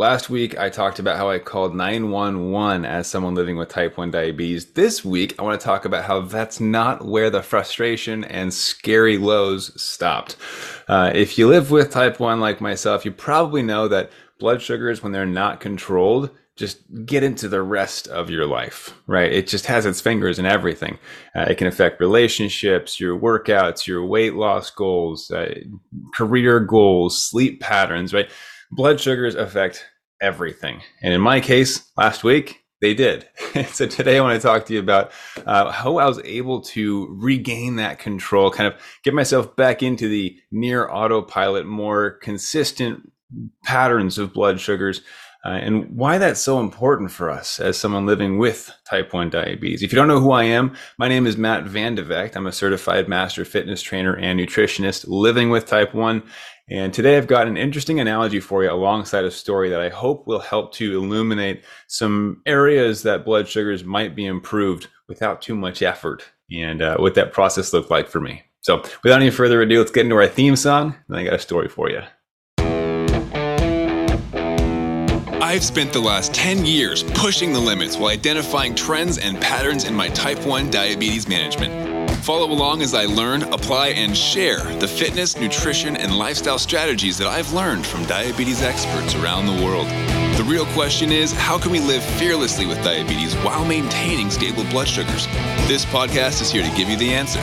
Last week, I talked about how I called 911 as someone living with type 1 diabetes. This week, I want to talk about how that's not where the frustration and scary lows stopped. Uh, if you live with type 1 like myself, you probably know that blood sugars, when they're not controlled, just get into the rest of your life, right? It just has its fingers in everything. Uh, it can affect relationships, your workouts, your weight loss goals, uh, career goals, sleep patterns, right? Blood sugars affect everything. And in my case, last week, they did. so today I want to talk to you about uh, how I was able to regain that control, kind of get myself back into the near autopilot, more consistent patterns of blood sugars. Uh, and why that's so important for us as someone living with type 1 diabetes. If you don't know who I am, my name is Matt Vande Vegte. I'm a certified master fitness trainer and nutritionist living with type 1. And today I've got an interesting analogy for you alongside a story that I hope will help to illuminate some areas that blood sugars might be improved without too much effort and uh, what that process looked like for me. So without any further ado, let's get into our theme song. And I got a story for you. I've spent the last 10 years pushing the limits while identifying trends and patterns in my type 1 diabetes management. Follow along as I learn, apply, and share the fitness, nutrition, and lifestyle strategies that I've learned from diabetes experts around the world. The real question is how can we live fearlessly with diabetes while maintaining stable blood sugars? This podcast is here to give you the answer.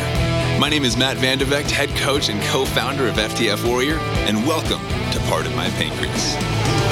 My name is Matt Vande Vegte, head coach and co founder of FTF Warrior, and welcome to Pardon My Pancreas.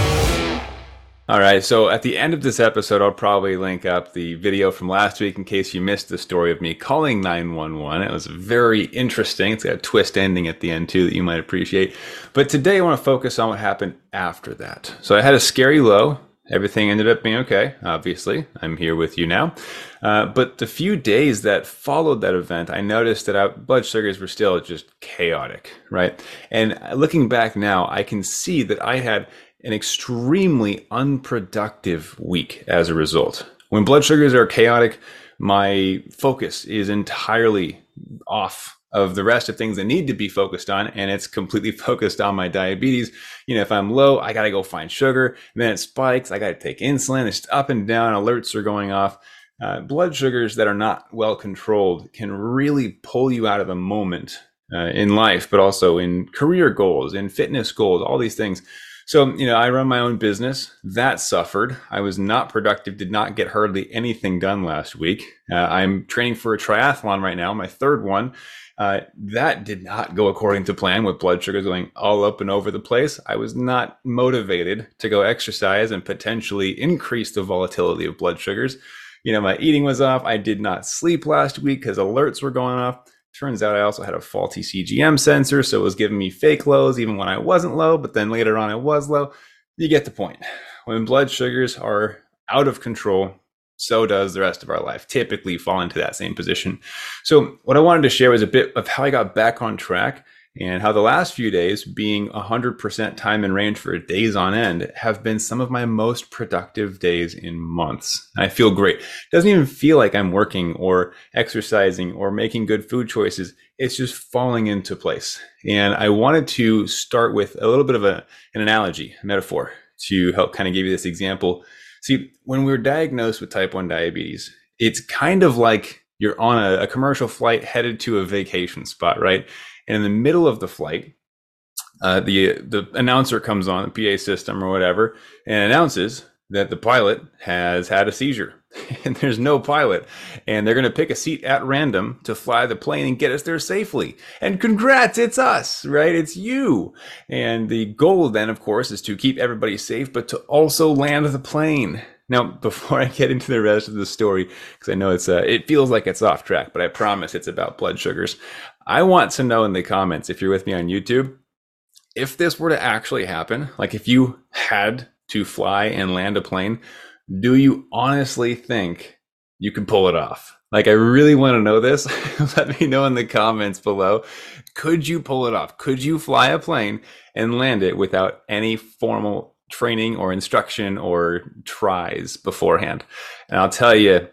All right. So at the end of this episode, I'll probably link up the video from last week in case you missed the story of me calling 911. It was very interesting. It's got a twist ending at the end too that you might appreciate. But today I want to focus on what happened after that. So I had a scary low. Everything ended up being okay. Obviously, I'm here with you now. Uh, but the few days that followed that event, I noticed that our blood sugars were still just chaotic, right? And looking back now, I can see that I had an extremely unproductive week as a result. When blood sugars are chaotic, my focus is entirely off of the rest of things that need to be focused on and it's completely focused on my diabetes. You know if i'm low i gotta go find sugar. Then it spikes i gotta take insulin. It's up and down alerts are going off. Uh, blood sugars that are not well controlled can really pull you out of the moment uh, in life but also in career goals in fitness goals all these things so, you know, I run my own business. That suffered. I was not productive, did not get hardly anything done last week. Uh, I'm training for a triathlon right now, my third one. Uh, that did not go according to plan with blood sugars going all up and over the place. I was not motivated to go exercise and potentially increase the volatility of blood sugars. You know, my eating was off. I did not sleep last week because alerts were going off. Turns out I also had a faulty CGM sensor, so it was giving me fake lows even when I wasn't low, but then later on I was low. You get the point. When blood sugars are out of control, so does the rest of our life typically fall into that same position. So, what I wanted to share was a bit of how I got back on track and how the last few days, being 100% time and range for days on end, have been some of my most productive days in months. I feel great. It doesn't even feel like I'm working or exercising or making good food choices. It's just falling into place. And I wanted to start with a little bit of a, an analogy, a metaphor to help kind of give you this example. See, when we're diagnosed with type 1 diabetes, it's kind of like you're on a, a commercial flight headed to a vacation spot, right? And in the middle of the flight, uh, the the announcer comes on the PA system or whatever and announces that the pilot has had a seizure. And there's no pilot. And they're going to pick a seat at random to fly the plane and get us there safely. And congrats it's us right? It's you. And the goal then of course is to keep everybody safe but to also land the plane. Now before i get into the rest of the story because i know it's uh, it feels like it's off track but i promise it's about blood sugars I want to know in the comments if you're with me on YouTube, if this were to actually happen, like if you had to fly and land a plane, do you honestly think you can pull it off? Like, I really want to know this. Let me know in the comments below. Could you pull it off? Could you fly a plane and land it without any formal training or instruction or tries beforehand? And I'll tell you,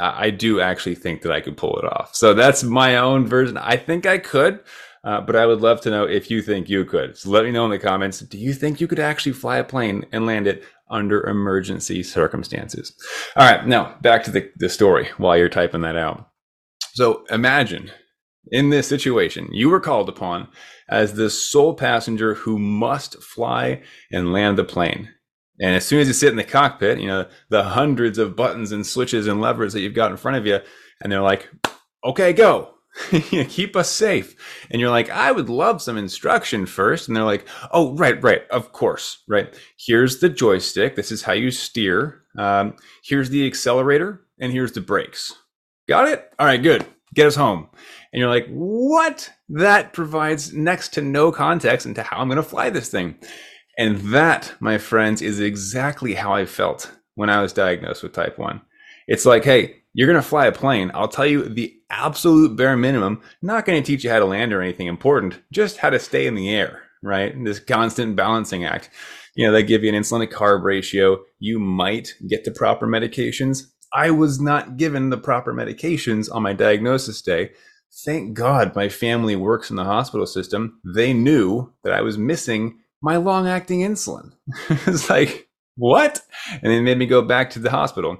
I do actually think that I could pull it off. So that's my own version. I think I could. Uh, but I would love to know if you think you could. So let me know in the comments. Do you think you could actually fly a plane and land it under emergency circumstances? All right, now back to the, the story while you're typing that out. So imagine in this situation, you were called upon as the sole passenger who must fly and land the plane. And as soon as you sit in the cockpit, you know, the hundreds of buttons and switches and levers that you've got in front of you, and they're like, okay, go. keep us safe. And you're like, I would love some instruction first. And they're like, oh, right, right, of course, right. Here's the joystick. This is how you steer. Um, here's the accelerator, and here's the brakes. Got it? All right, good. Get us home. And you're like, what? That provides next to no context into how I'm going to fly this thing. And that, my friends, is exactly how I felt when I was diagnosed with type 1. It's like, hey, you're going to fly a plane. I'll tell you the absolute bare minimum. Not going to teach you how to land or anything important, just how to stay in the air, right? This constant balancing act. You know, they give you an insulin to carb ratio. You might get the proper medications. I was not given the proper medications on my diagnosis day. Thank God my family works in the hospital system. They knew that I was missing my long acting insulin. it's like, what? And they made me go back to the hospital.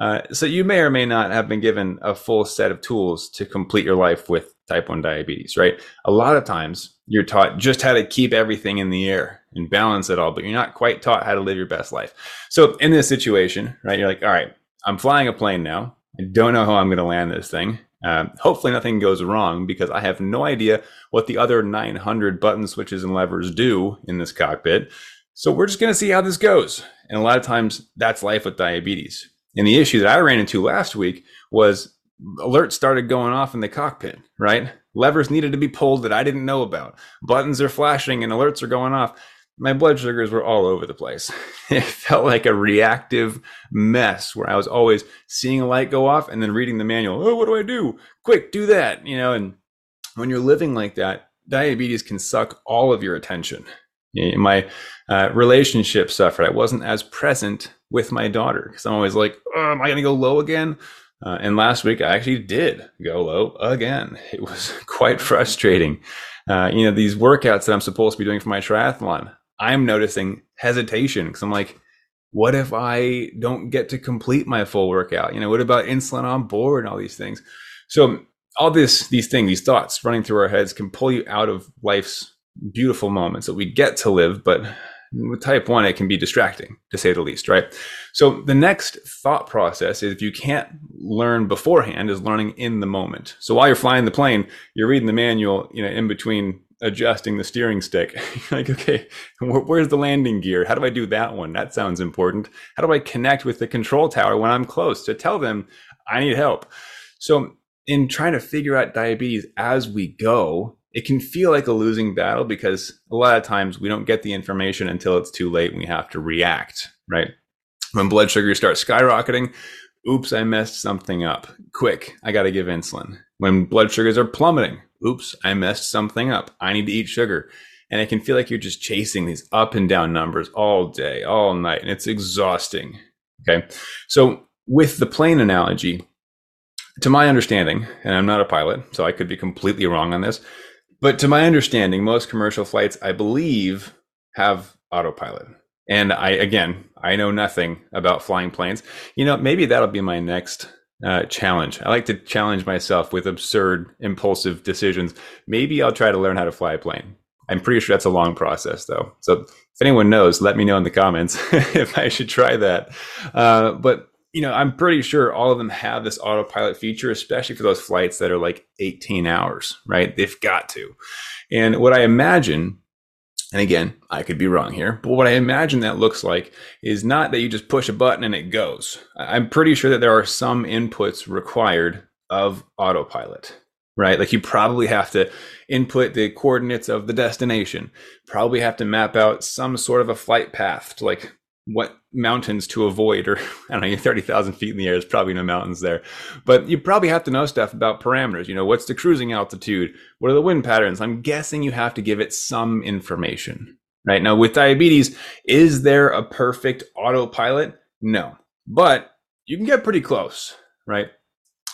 Uh, so you may or may not have been given a full set of tools to complete your life with type 1 diabetes, right? A lot of times you're taught just how to keep everything in the air and balance it all, but you're not quite taught how to live your best life. So in this situation, right, you're like, all right, I'm flying a plane now. I don't know how I'm going to land this thing. Um, hopefully, nothing goes wrong because I have no idea what the other 900 button switches and levers do in this cockpit. So, we're just going to see how this goes. And a lot of times, that's life with diabetes. And the issue that I ran into last week was alerts started going off in the cockpit, right? Levers needed to be pulled that I didn't know about. Buttons are flashing and alerts are going off my blood sugars were all over the place. It felt like a reactive mess where I was always seeing a light go off and then reading the manual. Oh, what do I do? Quick, do that. You know, and when you're living like that, diabetes can suck all of your attention. My uh, relationship suffered. I wasn't as present with my daughter because I'm always like, oh, am I going to go low again? Uh, and last week I actually did go low again. It was quite frustrating. Uh, you know, these workouts that I'm supposed to be doing for my triathlon, I'm noticing hesitation because I'm like, what if I don't get to complete my full workout? You know, what about insulin on board and all these things? So all this, these things, these thoughts running through our heads can pull you out of life's beautiful moments that we get to live, but with type 1 it can be distracting to say the least right so the next thought process is if you can't learn beforehand is learning in the moment so while you're flying the plane you're reading the manual you know in between adjusting the steering stick. like, okay, where's the landing gear? How do I do that one? That sounds important. How do I connect with the control tower when I'm close to tell them I need help? So, in trying to figure out diabetes as we go, it can feel like a losing battle because a lot of times we don't get the information until it's too late and we have to react, right? When blood sugar starts skyrocketing, oops, I messed something up. Quick, I got to give insulin. When blood sugars are plummeting, oops, I messed something up. I need to eat sugar. And it can feel like you're just chasing these up and down numbers all day, all night, and it's exhausting. Okay. So, with the plane analogy, to my understanding, and I'm not a pilot, so I could be completely wrong on this, but to my understanding, most commercial flights, I believe, have autopilot. And I, again, I know nothing about flying planes. You know, maybe that'll be my next uh, challenge. I like to challenge myself with absurd, impulsive decisions. Maybe I'll try to learn how to fly a plane. I'm pretty sure that's a long process, though. So if anyone knows, let me know in the comments if I should try that. Uh, but you know, I'm pretty sure all of them have this autopilot feature, especially for those flights that are like 18 hours, right? They've got to. And what I imagine and again, I could be wrong here, but what I imagine that looks like is not that you just push a button and it goes. I'm pretty sure that there are some inputs required of autopilot, right? Like you probably have to input the coordinates of the destination, probably have to map out some sort of a flight path to like what mountains to avoid, or I don't know, 30,000 feet in the air, there's probably no mountains there. But you probably have to know stuff about parameters. You know, what's the cruising altitude? What are the wind patterns? I'm guessing you have to give it some information, right? Now, with diabetes, is there a perfect autopilot? No, but you can get pretty close, right?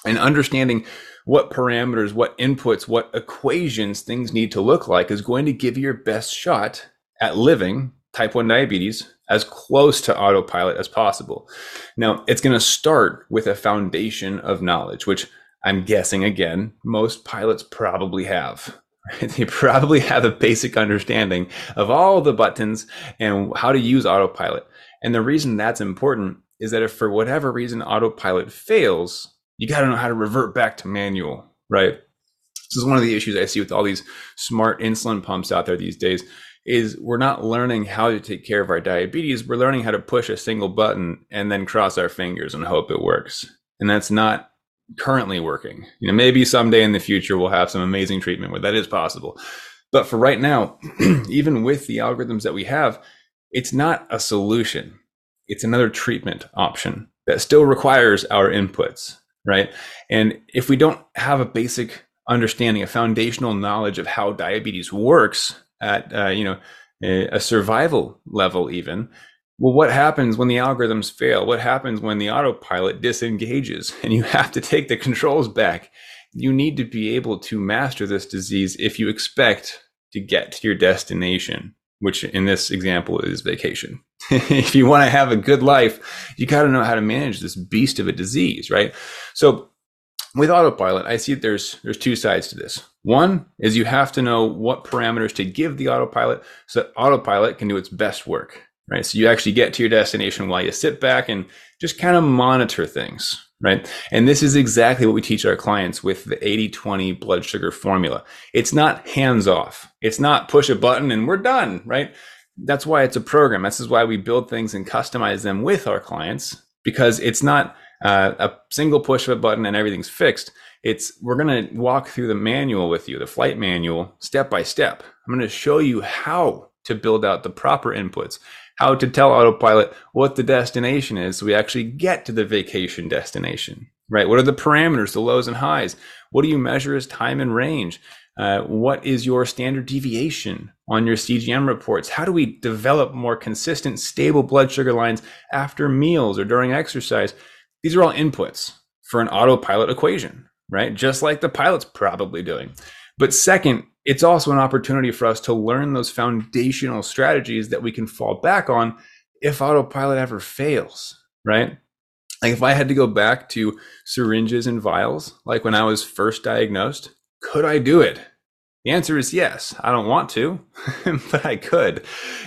And understanding what parameters, what inputs, what equations things need to look like is going to give you your best shot at living type 1 diabetes as close to autopilot as possible. Now, it's going to start with a foundation of knowledge, which I'm guessing again, most pilots probably have. They probably have a basic understanding of all the buttons and how to use autopilot. And the reason that's important is that if for whatever reason autopilot fails, you got to know how to revert back to manual, right? This is one of the issues I see with all these smart insulin pumps out there these days is we're not learning how to take care of our diabetes. We're learning how to push a single button and then cross our fingers and hope it works. And that's not currently working. You know, maybe someday in the future we'll have some amazing treatment where that is possible. But for right now, even with the algorithms that we have, it's not a solution. It's another treatment option that still requires our inputs, right? And if we don't have a basic understanding, a foundational knowledge of how diabetes works at, uh, you know, a survival level, even, well, what happens when the algorithms fail? What happens when the autopilot disengages and you have to take the controls back? You need to be able to master this disease if you expect to get to your destination, which in this example is vacation. if you want to have a good life, you got to know how to manage this beast of a disease, right? So with autopilot, I see there's there's two sides to this. One is you have to know what parameters to give the autopilot so that autopilot can do its best work right? So you actually get to your destination while you sit back and just kind of monitor things, right? And this is exactly what we teach our clients with the 80 20 blood sugar formula. It's not hands off, it's not push a button and we're done, right? That's why it's a program. This is why we build things and customize them with our clients because it's not uh, a single push of a button and everything's fixed. It's we're going to walk through the manual with you, the flight manual, step by step. I'm going to show you how to build out the proper inputs, how to tell autopilot what the destination is so we actually get to the vacation destination, right? What are the parameters, the lows and highs? What do you measure as time and range? Uh, what is your standard deviation on your CGM reports? How do we develop more consistent, stable blood sugar lines after meals or during exercise? These are all inputs for an autopilot equation, right? Just like the pilot's probably doing. But second, it's also an opportunity for us to learn those foundational strategies that we can fall back on if autopilot ever fails, right? Like if I had to go back to syringes and vials, like when I was first diagnosed, could I do it? The answer is yes. I don't want to, but I could.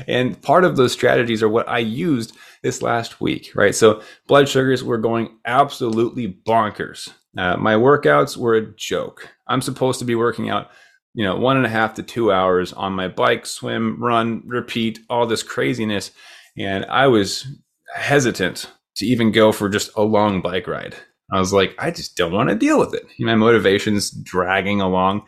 And part of those strategies are what I used this last week, right? So blood sugars were going absolutely bonkers. Uh, my workouts were a joke. I'm supposed to be working out you know, one and a half to two hours on my bike, swim, run, repeat, all this craziness. And I was hesitant to even go for just a long bike ride. I was like, I just don't want to deal with it. My motivation's dragging along.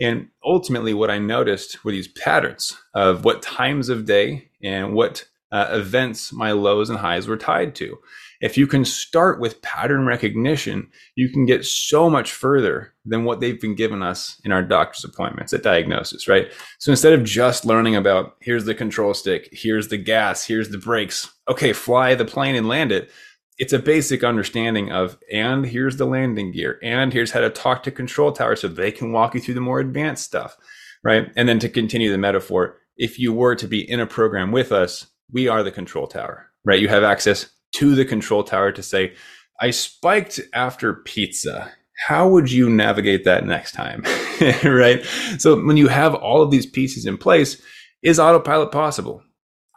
And ultimately, what I noticed were these patterns of what times of day and what uh, events my lows and highs were tied to. If you can start with pattern recognition, you can get so much further than what they've been giving us in our doctor's appointments at diagnosis, right? So instead of just learning about here's the control stick, here's the gas, here's the brakes, okay, fly the plane and land it. It's a basic understanding of, and here's the landing gear, and here's how to talk to control tower so they can walk you through the more advanced stuff, right? And then to continue the metaphor, if you were to be in a program with us, we are the control tower, right? You have access to the control tower to say, I spiked after pizza. How would you navigate that next time? right? So when you have all of these pieces in place, is autopilot possible?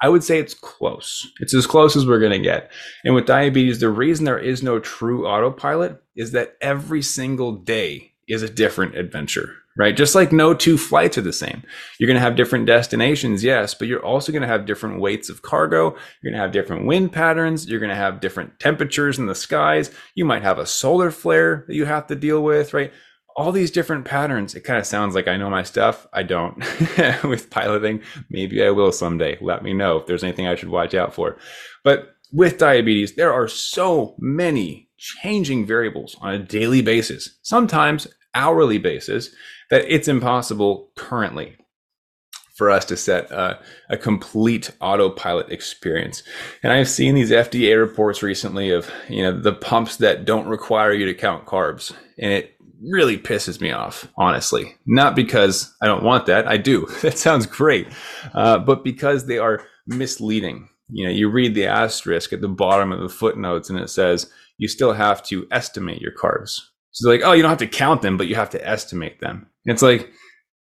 I would say it's close. It's as close as we're going to get. And with diabetes, the reason there is no true autopilot is that every single day is a different adventure, right? Just like no two flights are the same. You're going to have different destinations, yes, but you're also going to have different weights of cargo. You're going to have different wind patterns. You're going to have different temperatures in the skies. You might have a solar flare that you have to deal with, right? All these different patterns. It kind of sounds like I know my stuff. I don't with piloting. Maybe I will someday. Let me know if there's anything I should watch out for. But with diabetes, there are so many changing variables on a daily basis, sometimes hourly basis that it's impossible currently for us to set a, complete autopilot experience. And I've seen these FDA reports recently of, you know, the pumps that don't require you to count carbs. And it really pisses me off, honestly. Not because I don't want that. I do. That sounds great. Uh, but because they are misleading. You know, you read the asterisk at the bottom of the footnotes and it says you still have to estimate your carbs. So like, oh, you don't have to count them, but you have to estimate them. And it's like,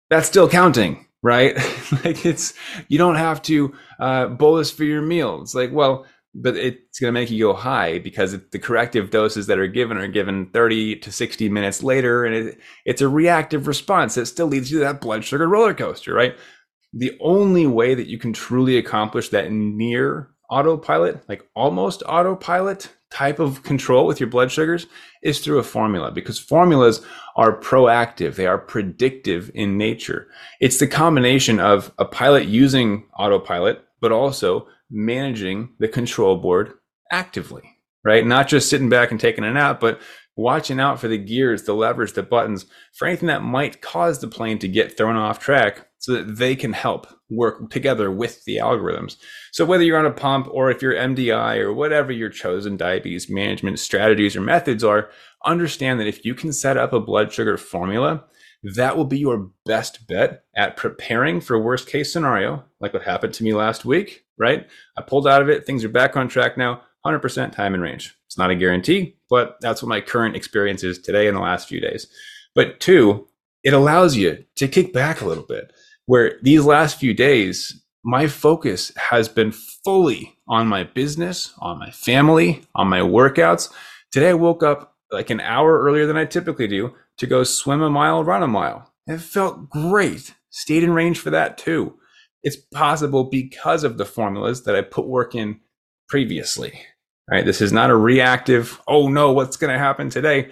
that's still counting, right? like it's, you don't have to uh, bolus for your meal. It's like, well, but it's going to make you go high because the corrective doses that are given are given 30 to 60 minutes later. And it, it's a reactive response that still leads you to that blood sugar roller coaster, right? The only way that you can truly accomplish that near autopilot, like almost autopilot type of control with your blood sugars is through a formula because formulas are proactive. They are predictive in nature. It's the combination of a pilot using autopilot, but also managing the control board actively, right? Not just sitting back and taking a nap, but watching out for the gears, the levers, the buttons, for anything that might cause the plane to get thrown off track so that they can help work together with the algorithms. So whether you're on a pump or if you're MDI or whatever your chosen diabetes management strategies or methods are, understand that if you can set up a blood sugar formula, that will be your best bet at preparing for worst case scenario, like what happened to me last week, right? I pulled out of it, things are back on track now, 100% time and range. It's not a guarantee, but that's what my current experience is today in the last few days. But two, it allows you to kick back a little bit where these last few days, my focus has been fully on my business, on my family, on my workouts. Today, I woke up like an hour earlier than I typically do to go swim a mile, run a mile. It felt great. Stayed in range for that too. It's possible because of the formulas that I put work in previously. Right? This is not a reactive, oh no, what's going to happen today?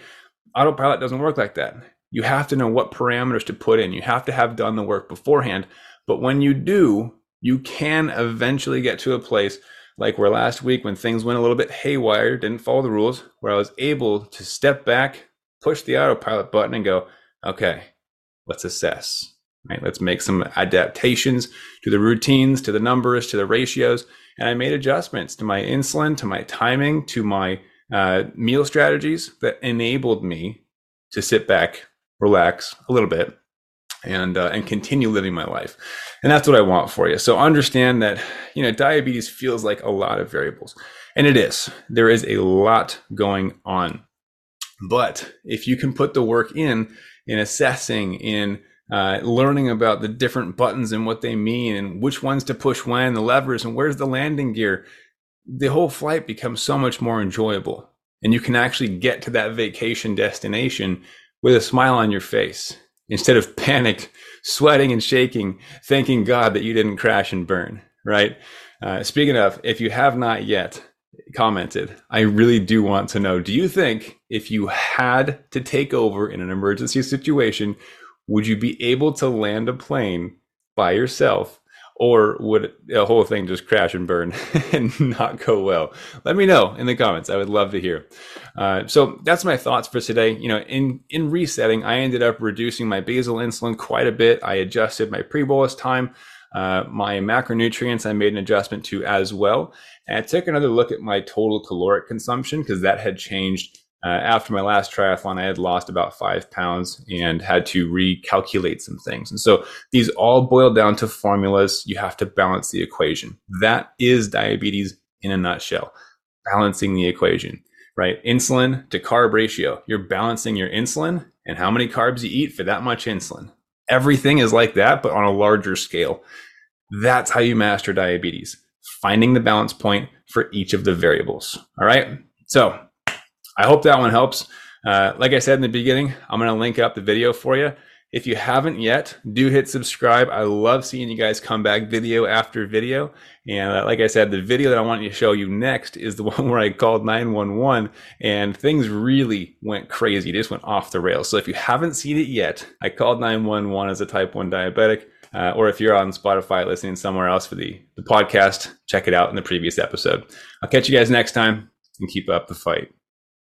Autopilot doesn't work like that. You have to know what parameters to put in. You have to have done the work beforehand. But when you do, you can eventually get to a place like where last week when things went a little bit haywire, didn't follow the rules, where I was able to step back, push the autopilot button and go, okay, let's assess. Right? Let's make some adaptations to the routines, to the numbers, to the ratios. And I made adjustments to my insulin, to my timing, to my uh, meal strategies that enabled me to sit back, relax a little bit, and uh, and continue living my life. And that's what I want for you. So understand that you know diabetes feels like a lot of variables, and it is. There is a lot going on, but if you can put the work in in assessing in uh, learning about the different buttons and what they mean and which ones to push when, the levers and where's the landing gear, the whole flight becomes so much more enjoyable. And you can actually get to that vacation destination with a smile on your face instead of panic, sweating and shaking, thanking God that you didn't crash and burn, right? Uh, speaking of, if you have not yet commented, I really do want to know do you think if you had to take over in an emergency situation, would you be able to land a plane by yourself or would the whole thing just crash and burn and not go well? Let me know in the comments. I would love to hear. Uh, so that's my thoughts for today. You know, in in resetting, I ended up reducing my basal insulin quite a bit. I adjusted my pre-bolus time. Uh, my macronutrients I made an adjustment to as well. And I took another look at my total caloric consumption because that had changed uh, after my last triathlon, I had lost about five pounds and had to recalculate some things. And so these all boil down to formulas. You have to balance the equation. That is diabetes in a nutshell, balancing the equation, right? Insulin to carb ratio. You're balancing your insulin and how many carbs you eat for that much insulin. Everything is like that, but on a larger scale. That's how you master diabetes, finding the balance point for each of the variables. All right. So I hope that one helps. Uh, like I said in the beginning, I'm going to link up the video for you. If you haven't yet, do hit subscribe. I love seeing you guys come back video after video. And uh, like I said, the video that I want to show you next is the one where I called 911 and things really went crazy. It just went off the rails. So if you haven't seen it yet, I called 911 as a type 1 diabetic. Uh, or if you're on Spotify listening somewhere else for the, the podcast, check it out in the previous episode. I'll catch you guys next time and keep up the fight.